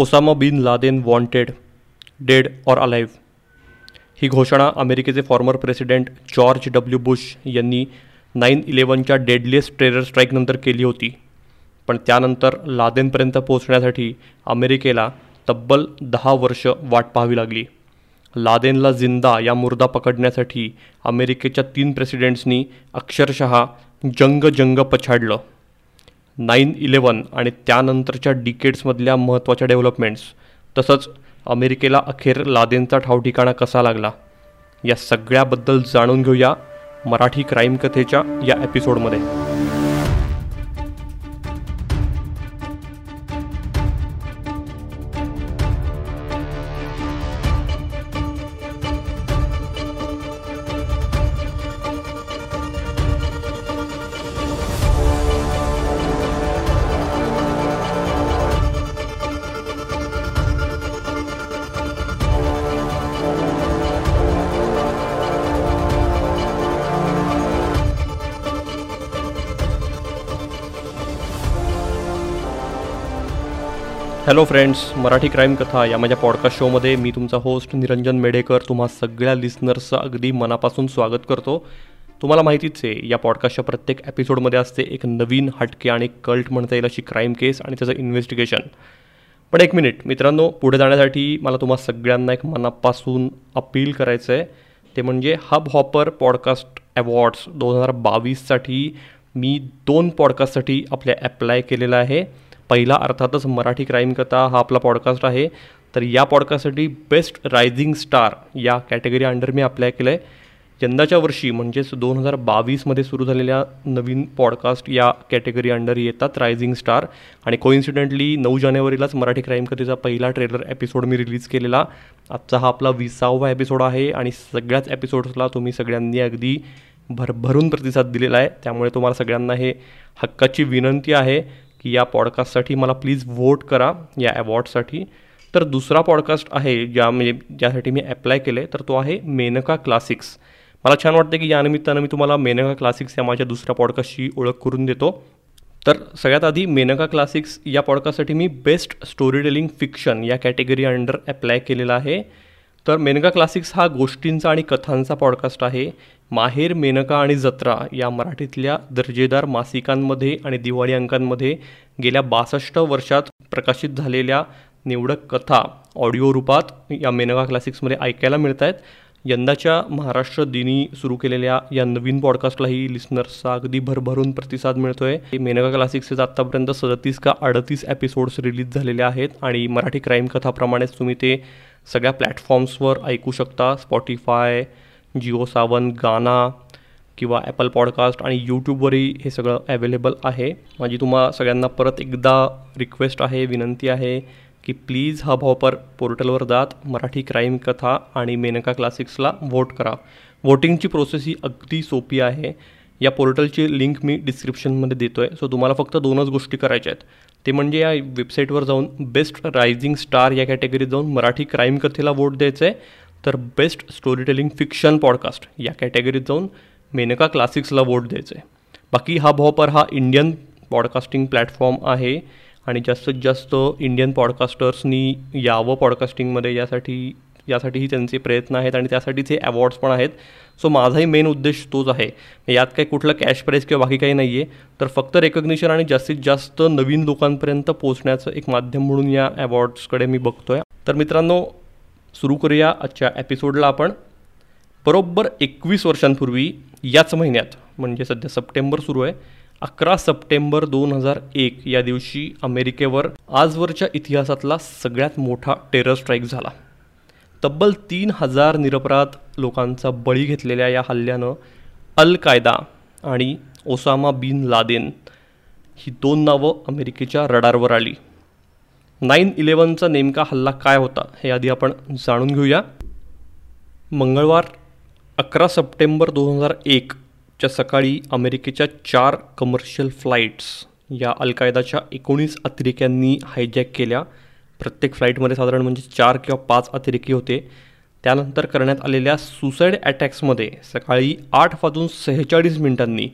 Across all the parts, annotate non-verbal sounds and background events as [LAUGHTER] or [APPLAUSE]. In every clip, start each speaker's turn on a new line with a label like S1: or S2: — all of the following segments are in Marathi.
S1: Osama bin Laden wanted dead or alive ही घोषणा अमेरिकेचे former president George W Bush यांनी नाईन इलेवनच्या डेडलिएस्ट टेरर स्ट्राईकनंतर केली होती. पण त्यानंतर लादेनपर्यंत पोहोचण्यासाठी अमेरिकेला तब्बल दहा वर्ष वाट पाहावी लागली. लादेनला जिंदा या मुर्दा पकडण्यासाठी अमेरिकेच्या तीन प्रेसिडेंट्सनी अक्षरशः जंग जंग पछाडलं. नाईन इलेवन आणि त्यानंतरच्या डिकेड्समधल्या महत्त्वाच्या डेव्हलपमेंट्स तसंच अमेरिकेला अखेर लादेनचा ठावठिकाणा कसा लागला या सगळ्याबद्दल जाणून घेऊया मराठी क्राईम कथेच्या या एपिसोडमध्ये हॅलो फ्रेंड्स मराठी क्राईम कथा या माझ्या पॉडकास्ट शोमध्ये मी तुमचा होस्ट निरंजन मेढेकर तुम्हा सगळ्या लिस्नर्सचं अगदी मनापासून स्वागत करतो. तुम्हाला माहितीच आहे या पॉडकास्टच्या प्रत्येक एपिसोडमध्ये असते एक नवीन हटके आणि कल्ट म्हणता येईल अशी क्राईम केस आणि त्याचं इन्व्हेस्टिगेशन पण एक मिनिट मित्रांनो पुढे जाण्यासाठी मला तुम्हा सगळ्यांना एक मनापासून अपील करायचं आहे ते म्हणजे हब हॉपर पॉडकास्ट अवॉर्ड्स दोन हजार बावीससाठी मी दोन पॉडकास्टसाठी आपल्या ॲप्लाय केलेलं आहे. पहिला अर्थातच मराठी क्राईम कथा हा आपला पॉडकास्ट आहे. तर या पॉडकास्टसाठी बेस्ट रायझिंग स्टार या कॅटेगरी अंडर मी अप्लाय केलं आहे यंदाच्या वर्षी म्हणजेच दोन हजार बावीसमध्ये सुरू झालेल्या नवीन पॉडकास्ट या कॅटेगरी अंडर येतात रायझिंग स्टार आणि कोइन्सिडेंटली नऊ जानेवारीलाच मराठी क्राईम कथेचा पहिला ट्रेलर एपिसोड मी रिलीज केलेला. आजचा हा आपला विसावा एपिसोड आहे आणि सगळ्याच एपिसोड्सला तुम्ही सगळ्यांनी अगदी भरभरून प्रतिसाद दिलेला आहे. त्यामुळे तुम्हाला सगळ्यांना हे हक्काची विनंती आहे. की या पॉडकास्टसाठी मला प्लीज वोट करा या अवॉर्डसाठी तर दुसरा पॉडकास्ट आहे ज्या म्हणजे ज्यासाठी मी अप्लाय केलं आहे तर तो आहे मेनका क्लासिक्स मला छान वाटतं की यानिमित्तानं मी तुम्हाला मेनका क्लासिक्स या माझ्या दुसऱ्या पॉडकास्टची ओळख करून देतो. तर सगळ्यात आधी मेनका क्लासिक्स या पॉडकास्टसाठी मी बेस्ट स्टोरी टेलिंग फिक्शन या कॅटेगरी अंडर अप्लाय केलेला आहे. तर मेनका क्लासिक्स हा गोष्टींचा आणि कथांचा पॉडकास्ट आहे. माहेर मेनका आणि जत्रा या मराठीतल्या दर्जेदार मासिकांमध्ये आणि दिवाळी अंकांमध्ये गेल्या बासष्ट वर्षात प्रकाशित झालेल्या निवडक कथा ऑडिओ रूपात या मेनका क्लासिक्समध्ये ऐकायला मिळत आहेत यंदाच्या महाराष्ट्र दिनी सुरू केलेल्या या नवीन पॉडकास्टलाही लिस्नर्सचा अगदी भरभरून प्रतिसाद मिळतो आहे मेनका क्लासिक्सचे आत्तापर्यंत सदतीस का अडतीस एपिसोड्स रिलीज झालेले आहेत आणि मराठी क्राईम कथाप्रमाणेच तुम्ही ते सगळ्या प्लॅटफॉर्म्सवर ऐकू शकता. स्पॉटीफाय जिओ सावन गाना किंवा ॲपल पॉडकास्ट आणि यूट्यूबवरही हे सगळं ॲवेलेबल आहे. माझी तुम्हा सगळ्यांना परत एकदा रिक्वेस्ट आहे विनंती आहे की प्लीज हा भावपर पोर्टलवर जात मराठी क्राईम कथा आणि मेनका क्लासिक्सला वोट करा. वोटिंगची प्रोसेस ही अगदी सोपी आहे. या पोर्टलची लिंक मी डिस्क्रिप्शनमध्ये देतो आहे सो तुम्हाला फक्त दोनच गोष्टी करायच्या आहेत. ते म्हणजे या वेबसाईटवर जाऊन बेस्ट रायझिंग स्टार या कॅटेगरीत जाऊन मराठी क्राईम कथेला वोट द्यायचं आहे तर best story telling fiction podcast या कॅटेगरीत जाऊन मेनका क्लासिक्सला वोट द्यायचं आहे. बाकी हा भॉपर हा इंडियन पॉडकास्टिंग प्लॅटफॉर्म आहे आणि जास्तीत जास्त इंडियन पॉडकास्टर्सनी यावं पॉडकास्टिंगमध्ये यासाठी यासाठीही त्यांचे प्रयत्न आहेत आणि त्यासाठीचे हे अवॉर्ड्स पण आहेत. सो माझाही मेन उद्देश तोच आहे. यात काही कुठलं कॅश प्राईज किंवा बाकी काही नाही आहे तर फक्त रेकग्निशन आणि जास्तीत जास्त नवीन लोकांपर्यंत पोचण्याचं एक माध्यम म्हणून या अवॉर्ड्सकडे मी बघतो आहे तर मित्रांनो सुरू करूया आजच्या एपिसोडला आपण. बरोबर एकवीस वर्षांपूर्वी याच महिन्यात म्हणजे सध्या सप्टेंबर सुरू आहे अकरा सप्टेंबर दोन हजार एक या दिवशी अमेरिकेवर आजवरच्या इतिहासातला सगळ्यात मोठा टेरर स्ट्राईक झाला. तब्बल तीन हजार निरपराध लोकांचा बळी घेतलेल्या या हल्ल्यानं अल कायदा आणि ओसामा बिन लादेन ही दोन नावं अमेरिकेच्या रडारवर आली. नाईन इलेवनचा नेमका हल्ला काय होता हे आधी आपण जाणून घेऊया. मंगळवार अकरा सप्टेंबर दोन हजार एकच्या सकाळी अमेरिकेच्या चार कमर्शियल फ्लाईट्स या अलकायदाच्या एकोणीस अतिरेक्यांनी हायजॅक केल्या. प्रत्येक फ्लाईटमध्ये साधारण म्हणजे चार किंवा पाच अतिरेकी होते. त्यानंतर करण्यात आलेल्या सुसाईड अटॅक्समध्ये सकाळी आठ वाजून सेहेचाळीस मिनिटांनी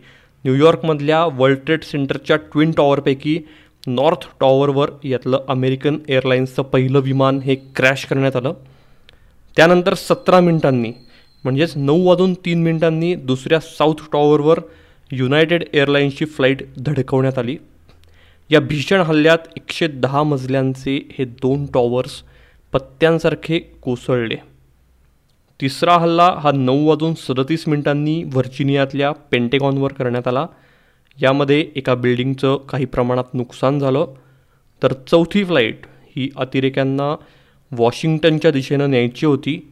S1: न्यूयॉर्कमधल्या वर्ल्ड ट्रेड सेंटरच्या ट्विन टॉवरपैकी नॉर्थ टॉवरवर यातलं अमेरिकन एअरलाईन्सचं पहिलं विमान हे क्रॅश करण्यात आलं. त्यानंतर सतरा मिनिटांनी म्हणजेच नऊ वाजून तीन मिनिटांनी दुसऱ्या साऊथ टॉवरवर युनायटेड एअरलाईन्सची फ्लाईट धडकवण्यात आली. या भीषण हल्ल्यात एकशे दहा मजल्यांचे हे दोन टॉवर्स पत्त्यांसारखे कोसळले. तिसरा हल्ला हा नऊ वाजून सदतीस मिनिटांनी व्हर्जिनियातल्या पेंटेगॉनवर करण्यात आला. यामध्ये एका बिल्डिंगचं काही प्रमाणात नुकसान झालं. तर चौथी फ्लाईट ही अतिरेक्यांना वॉशिंग्टनच्या दिशेनं न्यायची होती.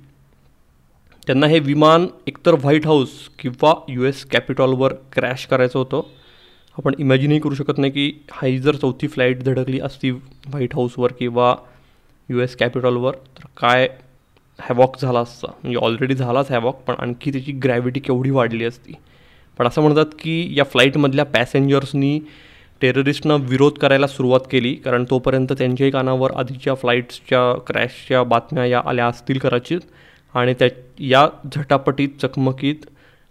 S1: त्यांना हे विमान एकतर व्हाईट हाऊस किंवा यू एस कॅपिटॉलवर क्रॅश करायचं होतं. आपण इमॅजिनही करू शकत नाही की हाही जर चौथी फ्लाईट धडकली असती व्हाईट हाऊसवर किंवा यू एस कॅपिटॉलवर तर काय हॅवॉक झाला असता? म्हणजे ऑलरेडी झालाच हॅवॉक पण आणखी त्याची ग्रॅव्हिटी केवढी वाढली असती? पण असं म्हणतात की या फ्लाईटमधल्या पॅसेंजर्सनी टेररिस्टनं विरोध करायला सुरुवात केली कारण तोपर्यंत त्यांच्याही कानावर आधीच्या फ्लाईट्सच्या क्रॅशच्या बातम्या या आल्या असतील कदाचित. आणि त्या या झटापटीत चकमकीत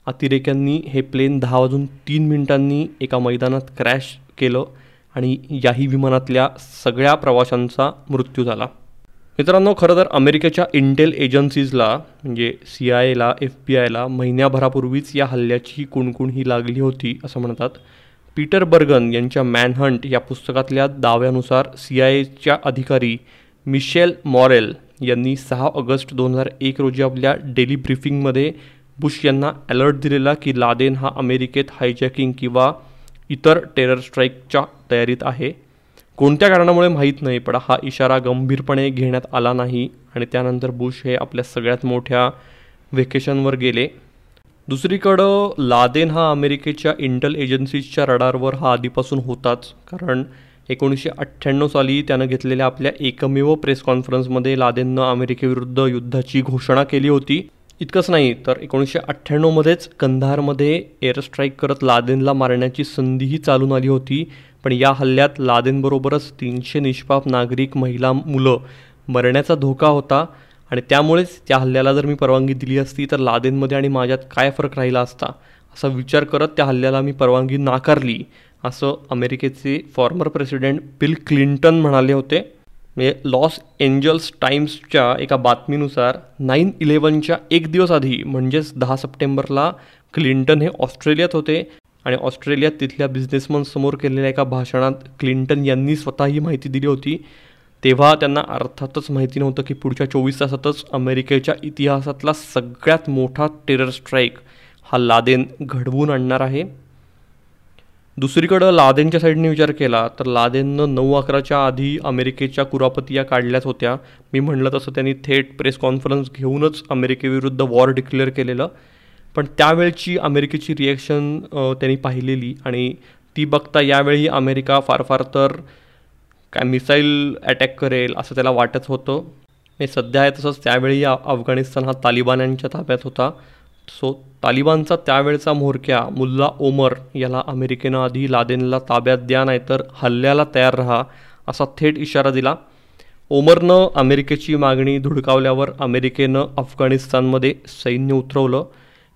S1: अतिरेक्यांनी हे प्लेन दहा वाजून तीन मिनिटांनी एका मैदानात क्रॅश केलं आणि याही विमानातल्या सगळ्या प्रवाशांचा मृत्यू झाला. मित्रांनो खरं तर अमेरिकेच्या इंटेल एजन्सीजला म्हणजे सी आय एला एफ बी आयला महिन्याभरापूर्वीच या हल्ल्याची कुणकुण ही लागली होती असं म्हणतात. पीटर बर्गन यांच्या मॅनहंट या पुस्तकातल्या दाव्यानुसार सी आय एच्या अधिकारी मिशेल मॉरेल यांनी सहा ऑगस्ट दोन हजार एक रोजी आपल्या डेली ब्रिफिंगमध्ये बुश यांना अलर्ट दिलेला की लादेन हा अमेरिकेत हायजॅकिंग किंवा इतर टेरर स्ट्राईकच्या तयारीत आहे. कोणत्या कारणामुळे माहीत नाही पण हा इशारा गंभीरपणे घेण्यात आला नाही आणि त्यानंतर बुश हे आपल्या सगळ्यात मोठ्या व्हेकेशनवर गेले. दुसरीकडं लादेन हा अमेरिकेच्या इंटल एजन्सीजच्या रडारवर हा आधीपासून होताच कारण एकोणीसशे अठ्ठ्याण्णव साली त्यानं घेतलेल्या आपल्या एकमेव प्रेस कॉन्फरन्समध्ये लादेननं अमेरिकेविरुद्ध युद्धाची घोषणा केली होती. इतकंच नाही तर एकोणीसशे अठ्ठ्याण्णवमध्येच कंधारमध्ये एअर स्ट्राईक करत लादेनला मारण्याची संधीही चालून आली होती. पण या हल्ल्यात लादेनबरोबरच तीनशे निष्पाप नागरिक महिला मुलं मरण्याचा धोका होता आणि त्यामुळेच त्या हल्ल्याला जर मी परवानगी दिली असती तर लादेनमध्ये आणि माझ्यात काय फरक राहिला असता असा विचार करत त्या हल्ल्याला मी परवानगी नाकारली असं अमेरिकेचे फॉर्मर प्रेसिडेंट बिल क्लिंटन म्हणाले होते. म्हणजे लॉस एंजल्स टाइम्सच्या एका बातमीनुसार नाईन इलेवनच्या एक दिवस आधी म्हणजेच दहा सप्टेंबरला क्लिंटन हे ऑस्ट्रेलियात होते. आणि ऑस्ट्रेलियात तिथल्या बिझनेसमनसमोर केलेल्या एका भाषणात क्लिंटन यांनी स्वतः ही माहिती दिली होती. तेव्हा त्यांना अर्थातच माहिती नव्हतं की पुढच्या चोवीस तासातच अमेरिकेच्या इतिहासातला सगळ्यात मोठा टेरर स्ट्राईक हा लादेन घडवून आणणार आहे. दुसरीकडं लादेनच्या साईडने विचार केला तर लादेननं नऊ अकराच्या आधी अमेरिकेच्या कुरापती या काढल्याच होत्या. मी म्हणलं तसं त्यांनी थेट प्रेस कॉन्फरन्स घेऊनच अमेरिकेविरुद्ध वॉर डिक्लेअर केलेलं. पण त्यावेळची अमेरिकेची रिॲक्शन त्यांनी पाहिलेली आणि ती बघता यावेळी अमेरिका फार फार तर काय मिसाईल अटॅक करेल असं त्याला वाटत होतं. हे सध्या आहे तसंच त्यावेळी अफगाणिस्तान हा तालिबान्यांच्या ताब्यात होता. सो तालिबानचा त्यावेळचा म्होरक्या मुल्ला ओमर याला अमेरिकेनं आधी लादेनला ताब्यात द्या नाहीतर हल्ल्याला तयार राहा असा थेट इशारा दिला. ओमरनं अमेरिकेची मागणी धुडकावल्यावर अमेरिकेनं अफगाणिस्तानमध्ये सैन्य उतरवलं.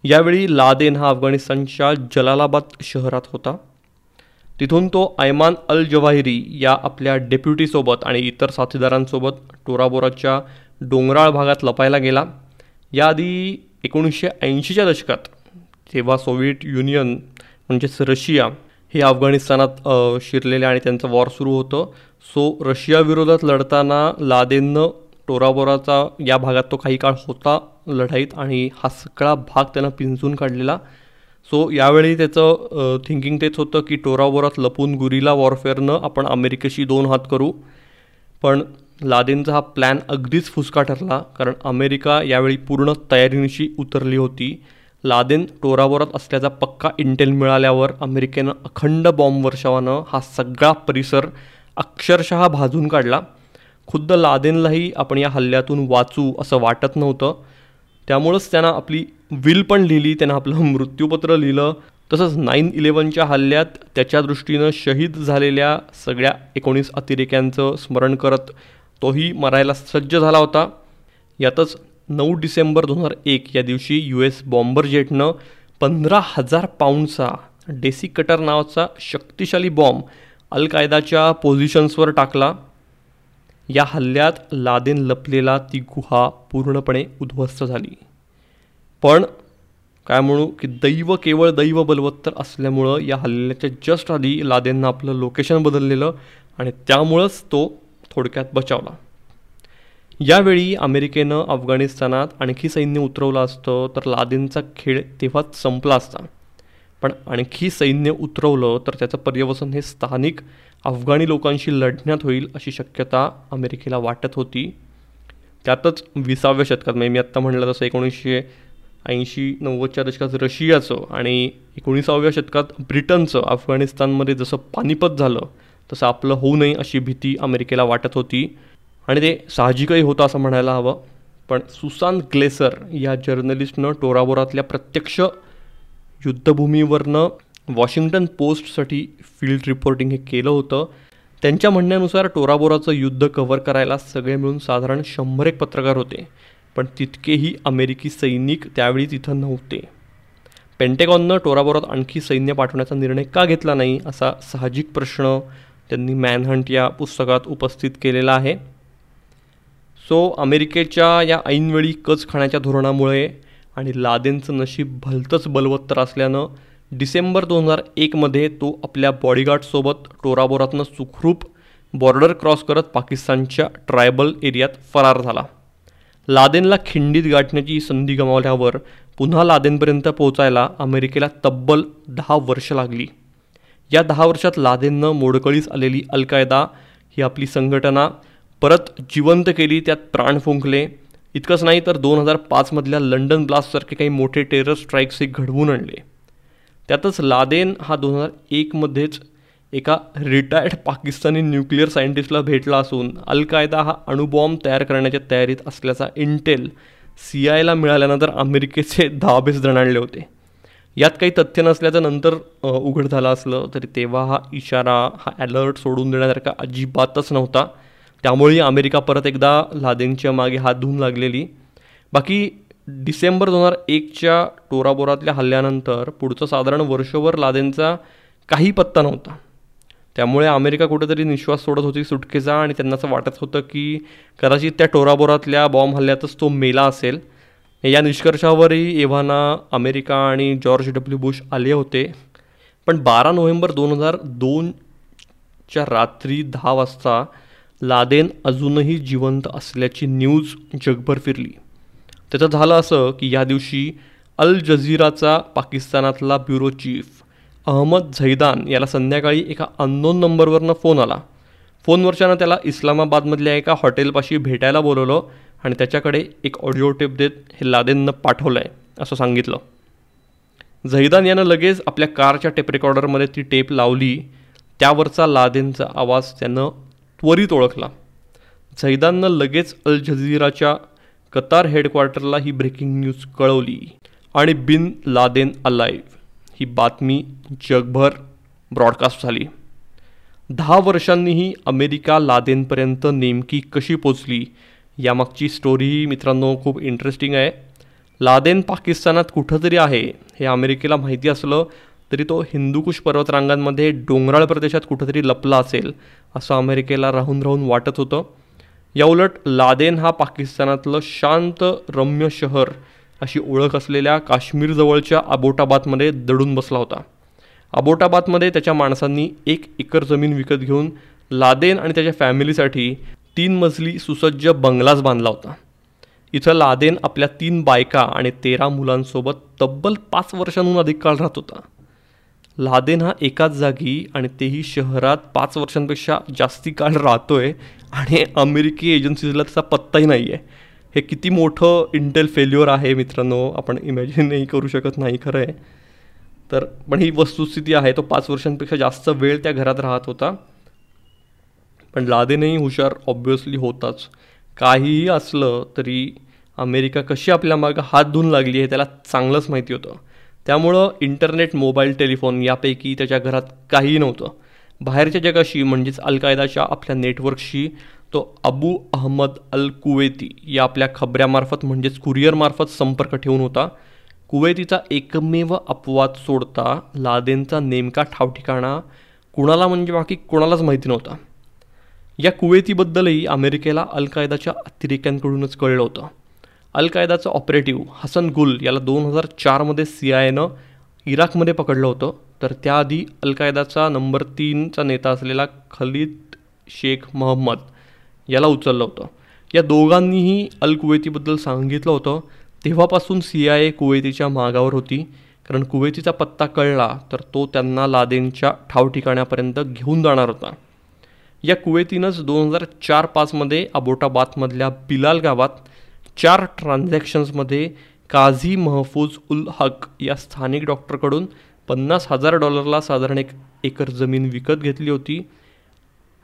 S1: यावेळी लादेन हा अफगाणिस्तानच्या जलालाबाद शहरात होता. तिथून तो आयमान अल जवाहिरी या आपल्या डेप्युटीसोबत आणि इतर साथीदारांसोबत टोराबोराच्या डोंगराळ भागात लपायला गेला. याआधी एकोणीसशे ऐंशीच्या दशकात तेव्हा सोव्हिएट युनियन म्हणजेच रशिया हे अफगाणिस्तानात शिरलेले आणि त्यांचं वॉर सुरू होतं. सो रशियाविरोधात लढताना लादेननं टोराबोराचा या भागात तो काही काळ होता लढाईत आणि हा सगळा भाग त्यानं पिंजून काढलेला. सो यावेळी त्याचं थिंकिंग तेच होतं की टोराबोरात लपून गुरीला वॉरफेअरनं आपण अमेरिकेशी दोन हात करू. पण लादेनचा हा प्लॅन अगदीच फुसका ठरला कारण अमेरिका यावेळी पूर्ण तयारीनिशी उतरली होती. लादेन टोराबोरात असल्याचा पक्का इंटेल मिळाल्यावर अमेरिकेनं अखंड बॉम्ब वर्षावानं हा सगळा परिसर अक्षरशः भाजून काढला. खुद्द लादेनलाही आपण या हल्ल्यातून वाचू असं वाटत नव्हतं. त्यामुळंच त्यानं आपली विल पण लिहिली त्यानं आपलं [LAUGHS] मृत्यूपत्र लिहिलं. तसंच नाईन इलेवनच्या हल्ल्यात त्याच्या दृष्टीनं शहीद झालेल्या सगळ्या एकोणीस अतिरेक्यांचं स्मरण करत तोही मरायला सज्ज झाला होता. यातच नऊ डिसेंबर दोन हजार एक या दिवशी यू एस बॉम्बर जेटनं पंधरा हजार पाऊंडचा डेसी कटर नावाचा शक्तिशाली बॉम्ब अल कायदाच्या पोझिशन्सवर टाकला. या हल्ल्यात लादेन लपलेला ती गुहा पूर्णपणे उद्ध्वस्त झाली. पण काय म्हणू की दैव केवळ दैव बलवत्तर असल्यामुळं या हल्ल्याच्या जस्ट आधी लादेननं आपलं लोकेशन बदललेलं आणि त्यामुळंच तो थोडक्यात बचावला. यावेळी अमेरिकेनं अफगाणिस्तानात आणखी सैन्य उतरवलं असतं तर लादेनचा खेळ तेव्हाच संपला असता. पण आणखी सैन्य उतरवलं तर त्याचं पर्यवसन हे स्थानिक अफगाणी लोकांशी लढण्यात होईल अशी शक्यता अमेरिकेला वाटत होती. त्यातच विसाव्या शतकात म्हणजे मी आत्ता म्हणलं तसं एकोणीसशे ऐंशी नव्वदच्या दशकात रशियाचं आणि एकोणीसाव्या शतकात ब्रिटनचं अफगाणिस्तानमध्ये जसं पानिपत झालं तसं आपलं होऊ नये अशी भीती अमेरिकेला वाटत होती. आणि ते साहजिकही होतं असं म्हणायला हवं. पण सुसान ग्लेसर या जर्नलिस्टनं टोराबोरातल्या प्रत्यक्ष युद्धभूमीवरनं वॉशिंग्टन पोस्टसाठी फील्ड रिपोर्टिंग हे केलं होतं. त्यांच्या म्हणण्यानुसार टोराबोराचं युद्ध कव्हर करायला सगळे मिळून साधारण शंभर एक पत्रकार होते. पण तितकेही अमेरिकी सैनिक त्यावेळी तिथं नव्हते. पेंटेगॉननं टोराबोरात आणखी सैन्य पाठवण्याचा निर्णय का घेतला नाही असा साहजिक प्रश्न त्यांनी मॅनहंट या पुस्तकात उपस्थित केलेला आहे. सो अमेरिकेच्या या ऐनवेळी कच खाण्याच्या धोरणामुळे आणि लादेनचं नशीब भलतंच बलवत्तर असल्यानं डिसेंबर दोन हजार एकमध्ये तो आपल्या बॉडीगार्डसोबत टोराबोरातनं सुखरूप बॉर्डर क्रॉस करत पाकिस्तानच्या ट्रायबल एरियात फरार झाला. लादेनला खिंडीत गाठण्याची संधी गमावल्यावर पुन्हा लादेनपर्यंत पोहोचायला अमेरिकेला तब्बल दहा वर्ष लागली. या दहा वर्षात लादेननं मोडकळीस आलेली अल कायदा ही आपली संघटना परत जिवंत केली त्यात प्राण फुंकले. इतकंच नाही तर दोन हजार पाचमधल्या लंडन ब्लास्टसारखे काही मोठे टेरर स्ट्राईक्सही घडवून आणले. त्यातच लादेन हा दोन हजार एकमध्येच एका रिटायर्ड पाकिस्तानी न्यूक्लिअर सायंटिस्टला भेटला असून अल कायदा हा अणुबॉम्ब तयार करण्याच्या तयारीत असल्याचा इंटेल सी आयला मिळाल्यानंतर अमेरिकेचे दहाबेस दणाणले होते. यात काही तथ्य नसल्याचं नंतर उघड झालं असलं तरी तेव्हा हा इशारा हा अलर्ट सोडून देण्यासारखा अजिबातच नव्हता. त्यामुळे अमेरिका परत एकदा लादेनच्या मागे हात धुवून लागलेली. बाकी डिसेंबर दोन हजार एकच्या टोराबोरातल्या हल्ल्यानंतर पुढचं साधारण वर्षभर लादेनचा काही पत्ता नव्हता. त्यामुळे अमेरिका कुठेतरी निश्वास सोडत होती सुटकेचा आणि त्यांना असं वाटत होतं की कदाचित त्या टोराबोरातल्या बॉम्ब हल्ल्यातच तो मेला असेल. या निष्कर्षावरही एव्हाना अमेरिका आणि जॉर्ज डब्ल्यू बुश आले होते. पण बारा नोव्हेंबर दोन हजार दोनच्या रात्री दहा वाजता लादेन अजूनही जिवंत असल्याची न्यूज जगभर फिरली. त्याचं झालं असं की या दिवशी अल जझीराचा पाकिस्तानातला ब्युरो चीफ अहमद झैदान याला संध्याकाळी एका अननोन नंबरवरनं फोन आला. फोनवरच्यानं त्याला इस्लामाबादमधल्या एका हॉटेलपाशी भेटायला बोलवलं आणि त्याच्याकडे एक ऑडिओ टेप देत हे लादेननं पाठवलं आहे असं सांगितलं. झैदान यानं लगेच आपल्या कारच्या टेप रेकॉर्डरमध्ये ती टेप लावली. त्यावरचा लादेनचा आवाज त्यानं त्वरित ओळखला. झैदाननं लगेच अल जझीराच्या कतार हेडक्वार्टरला ही ब्रेकिंग न्यूज कळवली. आणि बिन लादेन अलाईव्ह ही बातमी जगभर ब्रॉडकास्ट झाली. दहा वर्षांनीही अमेरिका लादेनपर्यंत नेमकी कशी पोचली यामागची स्टोरी मित्रांनो खूप इंटरेस्टिंग आहे. लादेन पाकिस्तानात कुठंतरी आहे हे अमेरिकेला माहिती असलं तरी तो हिंदुकुश पर्वतरांगांमध्ये डोंगराळ प्रदेशात कुठंतरी लपला असेल असं अमेरिकेला राहून राहून वाटत होतं. याउलट लादेन हा पाकिस्तानातलं शांत रम्य शहर अशी ओळख असलेल्या काश्मीरजवळच्या अबोटाबादमध्ये दडून बसला होता. अबोटाबादमध्ये त्याच्या माणसांनी एक एकर जमीन विकत घेऊन लादेन आणि त्याच्या फॅमिलीसाठी तीन मजली सुसज्ज बंगलाच बांधला होता. इथं लादेन आपल्या तीन बायका आणि तेरा मुलांसोबत तब्बल पाच वर्षांहून अधिक काळ राहत होता. लादेन हा एकाच जागी आणि तेही शहरात पाच वर्षांपेक्षा जास्ती काळ राहतो आहे आणि अमेरिकी एजन्सीजला त्याचा पत्ताही नाही आहे हे किती मोठं इंटेल फेल्युअर आहे मित्रांनो आपण इमॅजिनही करू शकत नाही खरं आहे तर पण ही वस्तुस्थिती आहे तो पाच वर्षांपेक्षा जास्त वेळ त्या घरात राहत होता. पण लादेनही हुशार ऑब्वियसली होताच. काहीही असलं तरी अमेरिका कशी आपल्या मागं हात धुवून लागली आहे त्याला चांगलंच माहिती होतं. त्यामुळं इंटरनेट मोबाईल टेलिफोन यापैकी त्याच्या घरात काहीही नव्हतं. बाहेरच्या जगाशी म्हणजेच अल कायदाच्या आपल्या नेटवर्कशी तो अबू अहमद अल कुवेती या आपल्या खबऱ्यामार्फत म्हणजेच कुरिअरमार्फत संपर्क ठेवून होता. कुवेतीचा एकमेव अपवाद सोडता लादेनचा नेमका ठावठिकाणा कुणाला म्हणजे बाकी कोणालाच माहिती नव्हता. या कुवेतीबद्दलही अमेरिकेला अल कायदाच्या अतिरेक्यांकडूनच कळलं होतं. अल कायदाचं ऑपरेटिव्ह हसन गुल याला दोन हजार चारमध्ये सी आय एनं इराकमध्ये पकडलं होतं. तर त्याआधी अल कायदाचा नंबर तीनचा नेता असलेला खलीद शेख महम्मद याला उचललं होतं. या दोघांनीही अल कुवेतीबद्दल सांगितलं होतं. तेव्हापासून सी आय ए कुवेतीच्या मागावर होती. कारण कुवेतीचा पत्ता कळला तर तो त्यांना लादेनच्या ठाव ठिकाण्यापर्यंत घेऊन जाणार होता. या कुवेतीनंच दोन हजार चार पाचमध्ये अबोटाबादमधल्या बिलाल गावात चार ट्रान्झॅक्शन्समध्ये काझी महफूज उल हक या स्थानिक डॉक्टरकडून पन्नास हजार डॉलरला साधारण एक एकर जमीन विकत घेतली होती.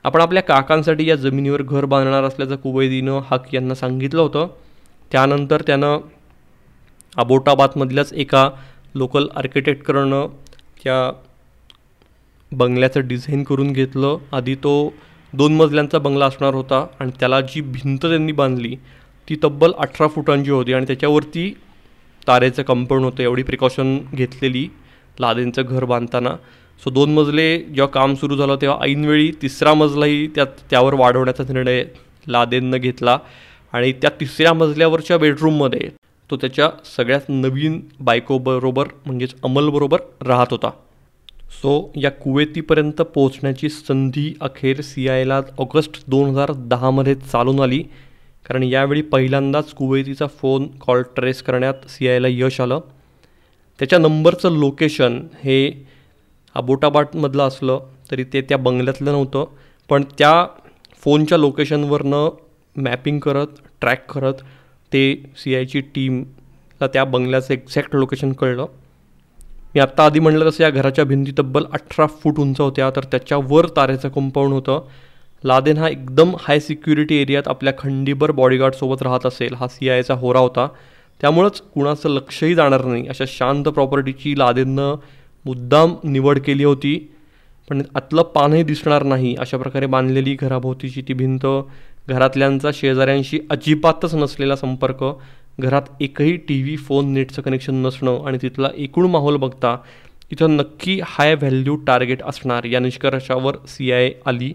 S1: आपण आपल्या काकांसाठी या जमिनीवर घर बांधणार असल्याचं कुवैदीनं हक यांना सांगितलं होतं. त्यानंतर त्यानं अबोटाबादमधल्याच एका लोकल आर्किटेक्टकडनं त्या बंगल्याचं डिझाईन करून घेतलं. आधी तो दोन मजल्यांचा बंगला असणार होता आणि त्याला जी भिंत त्यांनी बांधली ती तब्बल अठरा फुटांची होती आणि त्याच्यावरती तारेचं कंपाऊंड होतं एवढी प्रिकॉशन घेतलेली लादेंचं घर बांधताना. सो दोन मजले जेव्हा काम सुरू झालं तेव्हा ऐनवेळी तिसरा मजलाही त्यात त्यावर वाढवण्याचा निर्णय लादेंनं घेतला. आणि त्या तिसऱ्या मजल्यावरच्या बेडरूममध्ये तो त्याच्या सगळ्यात नवीन बायकोबरोबर म्हणजेच अमलबरोबर राहत होता. सो या कुवेतीपर्यंत पोहोचण्याची संधी अखेर सी आयला ऑगस्ट दोन हजार दहामध्ये चालून आली. कारण यावेळी पहिल्यांदाच कुवैतीचा फोन कॉल ट्रेस करण्यात सी आयला यश आलं. त्याच्या नंबरचं लोकेशन हे अबोटाबाटमधलं असलं तरी ते त्या बंगल्यातलं नव्हतं. पण त्या फोनच्या लोकेशनवरनं मॅपिंग करत ट्रॅक करत ते सी आयची टीमला त्या बंगल्याचं एक्झॅक्ट लोकेशन कळलं. मी आत्ता आधी म्हणलं तसं या घराच्या भिंती तब्बल अठरा फूट उंच होत्या तर त्याच्यावर तारेचं कंपाऊंड होतं. लादेन हा एकदम हाय सिक्युरिटी एरियात आपल्या खंडीभर बॉडीगार्डसोबत राहत असेल. हा सी आयचा होरा होता. त्यामुळंच कुणाचं लक्षही जाणार नाही. अशा शांत प्रॉपर्टीची लादेननं मुद्दाम निवड केली होती. पण आतलं पानही दिसणार नाही. अशा प्रकारे बांधलेली घराभोवतीची ती भिंत घरातल्यांचा शेजाऱ्यांशी अजिबातच नसलेला संपर्क घरात एकही टी व्ही फोन नेटचं कनेक्शन नसणं आणि तिथला एकूण माहोल बघता इथं नक्की हाय व्हॅल्यू टार्गेट असणार या निष्कर्षावर सी आय आली.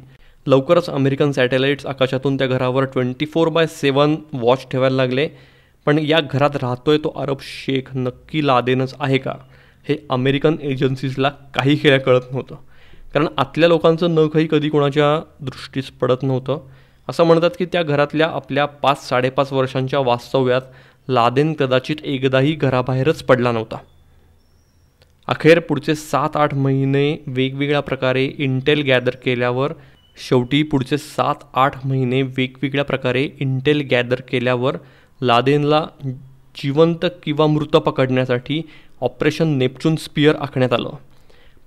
S1: लवकरच अमेरिकन सॅटेलाईट्स आकाशातून त्या घरावर twenty four by seven watch ठेवायला लागले. पण या घरात राहतोय तो अरब शेख नक्की लादेनच आहे का? हे अमेरिकन एजन्सीजला काही खेळ्या कळत नव्हतं. कारण आतल्या लोकांचं नखही कधी कोणाच्या दृष्टीस पडत नव्हतं. असं म्हणतात की त्या घरातल्या आपल्या पाच साडेपाच वर्षांच्या वास्तव्यात लादेन कदाचित एकदाही घराबाहेरच पडला नव्हता. अखेर पुढचे सात आठ महिने वेगवेगळ्या प्रकारे इंटेल गॅदर केल्यावर शेवटी पुढचे सात आठ महिने वेगवेगळ्या प्रकारे इंटेल गॅदर केल्यावर लादेनला जिवंत किंवा मृत पकडण्यासाठी ऑपरेशन नेपच्यून स्पियर आखण्यात आलं.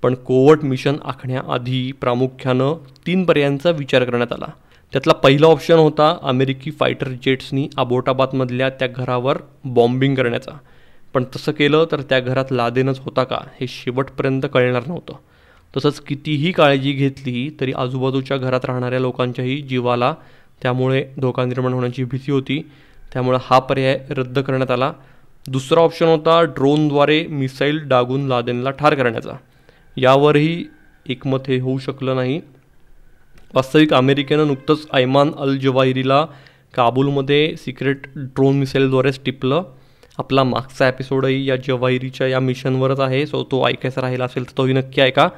S1: पण कोवट मिशन आखण्याआधी प्रामुख्यानं तीन पर्यायांचा विचार करण्यात आला. त्यातला पहिला ऑप्शन होता अमेरिकी फायटर जेट्सनी अबोटाबादमधल्या त्या घरावर बॉम्बिंग करण्याचा. पण तसं केलं तर त्या घरात लादेनच होता का हे शेवटपर्यंत कळणार नव्हतं. तसंच कितीही काळजी घेतली तरी आजूबाजूच्या घरात राहणाऱ्या लोकांच्याही जीवाला त्यामुळे धोका निर्माण होण्याची भीती होती. त्यामुळं हा पर्याय रद्द करण्यात आला. दुसरा ऑप्शन होता ड्रोनद्वारे मिसाईल डागून लादेनला ठार करण्याचा. यावरही एकमत हे होऊ शकलं नाही. वास्तविक अमेरिकेनं नुकतंच ऐमान अल जवाहिरीला काबूलमध्ये सिक्रेट ड्रोन मिसाईलद्वारेच टिपलं. आपला मागचा एपिसोडही या जवाहिरीच्या या मिशनवरच आहे. सो तो ऐकायचा राहिला असेल तर तोही नक्की ऐका.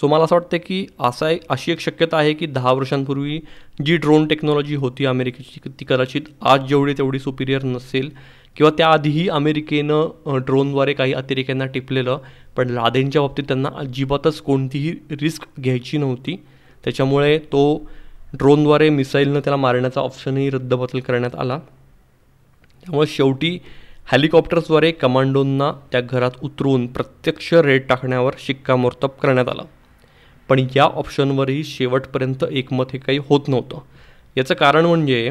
S1: सो मला असं वाटतं की असा एक अशी एक शक्यता आहे की दहा वर्षांपूर्वी जी ड्रोन टेक्नॉलॉजी होती अमेरिकेची ती कदाचित आज जेवढी तेवढी सुपिरियर नसेल. किंवा त्याआधीही अमेरिकेनं ड्रोनद्वारे काही अतिरेक्यांना टिपलेलं पण लादेनच्या बाबतीत त्यांना अजिबातच कोणतीही रिस्क घ्यायची नव्हती. त्याच्यामुळे तो ड्रोनद्वारे मिसाईलनं त्याला मारण्याचा ऑप्शनही रद्दबदल करण्यात आला. त्यामुळे शेवटी हेलिकॉप्टर्सद्वारे कमांडोंना त्या घरात उतरून प्रत्यक्ष रेड टाकण्यावर शिक्कामोर्तब करण्यात आला. पण या ऑप्शनवरही शेवटपर्यंत एकमत हे काही होत नव्हतं. याचं कारण म्हणजे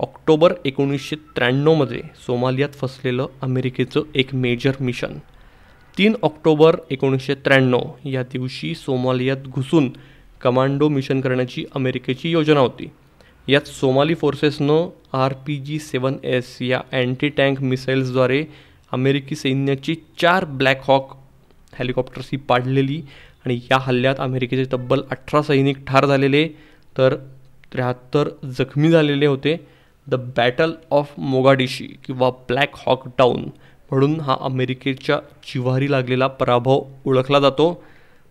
S1: ऑक्टोबर एकोणीसशे त्र्याण्णवमध्ये सोमालियात फसलेलं अमेरिकेचं एक मेजर मिशन तीन ऑक्टोबर एकोणीसशे त्र्याण्णव या दिवशी सोमालियात घुसून कमांडो मिशन करण्याची अमेरिकेची योजना होती. यात Somali फोर्सेसनं R P G seven S या अँटी टँक मिसाईल्सद्वारे अमेरिकी सैन्याची चार ब्लॅक हॉक हेलिकॉप्टर्स ही पाडलेली आणि या हल्ल्यात अमेरिकेचे तब्बल अठरा सैनिक ठार झालेले तर त्र्याहत्तर जखमी झालेले होते. द बॅटल ऑफ मोगाडिशी किंवा ब्लॅक हॉक डाऊन म्हणून हा अमेरिकेच्या जिव्हारी लागलेला पराभव ओळखला जातो.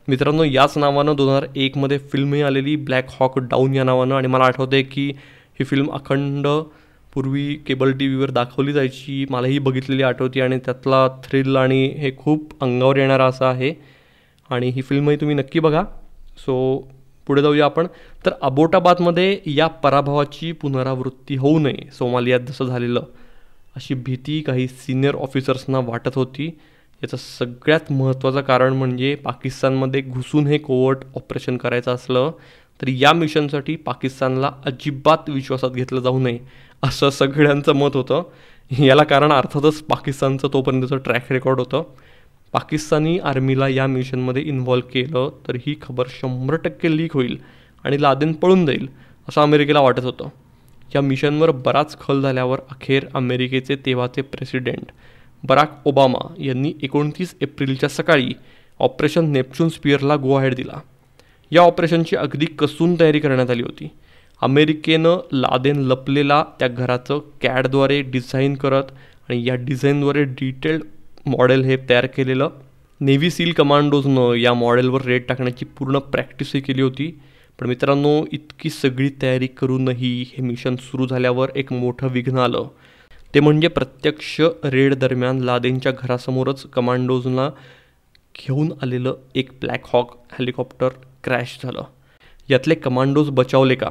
S1: मित्रांनो याच नावानं दोन हजार एकमध्ये फिल्मही आलेली ब्लॅक हॉक डाऊन या नावानं आणि मला आठवते की ही फिल्म अखंड पूर्वी केबल टी व्हीवर दाखवली जायची मलाही बघितलेली आठवती आणि त्यातला थ्रिल आणि हे खूप अंगावर येणारा असं आहे. आणि ही फिल्मही तुम्ही नक्की बघा. सो पुढे जाऊया आपण. तर अबोटाबादमध्ये या पराभवाची पुनरावृत्ती होऊ नये सोमालियात जसं झालेलं अशी भीती काही सिनियर ऑफिसर्सना वाटत होती. याचं सगळ्यात महत्त्वाचं कारण म्हणजे पाकिस्तानमध्ये घुसून हे कोवर्ट ऑपरेशन करायचं असलं तरी या मिशनसाठी पाकिस्तानला अजिबात विश्वासात घेतलं जाऊ नये असं सगळ्यांचं मत होतं. याला कारण अर्थातच पाकिस्तानचं तोपर्यंतचं ट्रॅक रेकॉर्ड होतं. पाकिस्तानी आर्मीला या मिशनमध्ये इन्व्हॉल्व केलं तर ही खबर शंभर टक्के लीक होईल आणि लादेन पळून जाईल असं अमेरिकेला वाटत होतं. या मिशनवर बराच खल झाल्यावर अखेर अमेरिकेचे तेव्हाचे प्रेसिडेंट बराक ओबामा यांनी एकोणतीस एप्रिलच्या सकाळी ऑपरेशन नेपच्यून स्पिअरला गोवाहेड दिला. या ऑपरेशनची अगदी कसून तयारी करण्यात आली होती. अमेरिकेनं लादेन लपलेला त्या घराचं कॅडद्वारे डिझाईन करत आणि या डिझाईनद्वारे डिटेल्ड मॉडेल हे तयार केलेलं. नेव्ही सील कमांडोजनं या मॉडेलवर रेड टाकण्याची पूर्ण प्रॅक्टिसही केली होती. पण मित्रांनो इतकी सगळी तयारी करूनही हे मिशन सुरू झाल्यावर एक मोठं विघ्न आलं. ते म्हणजे प्रत्यक्ष रेड दरम्यान लादेनच्या घरासमोरच कमांडोजना घेऊन आलेलं एक ब्लॅक हॉक हेलिकॉप्टर क्रॅश झालं. यातले कमांडोज बचावले का?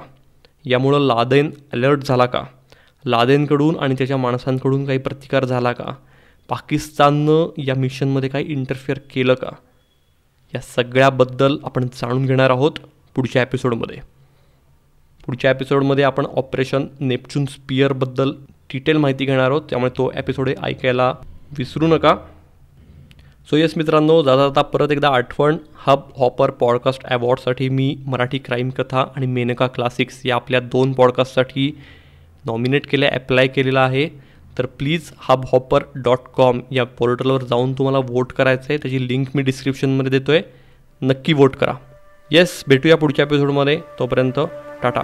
S1: यामुळं लादेन अलर्ट झाला का? लादेनकडून आणि त्याच्या माणसांकडून काही प्रतिकार झाला का? पाकिस्ताननं या मिशनमध्ये काही इंटरफिअर केलं का? या सगळ्याबद्दल आपण जाणून घेणार आहोत पुढच्या एपिसोडमध्ये पुढच्या एपिसोडमध्ये आपण ऑपरेशन नेपच्यून स्पियरबद्दल डिटेल माहिती घेणार आहोत त्यामुळे तो एपिसोड ऐकायला विसरू नका. सो येस मित्रांनो जाता जाता परत एकदा आठवण हब हॉपर पॉडकास्ट अवॉर्डसाठी मी मराठी क्राईम कथा आणि मेनका क्लासिक्स या आपल्या दोन पॉडकास्टसाठी नॉमिनेट केल्या अप्लाय केलेला आहे. तर please Hub Hopper dot com या पोर्टलवर जाऊन तुम्हाला वोट करायचं आहे. त्याची लिंक मी डिस्क्रिप्शनमध्ये देतो आहे नक्की वोट करा. येस भेटूया पुढच्या एपिसोडमध्ये तोपर्यंत टाटा.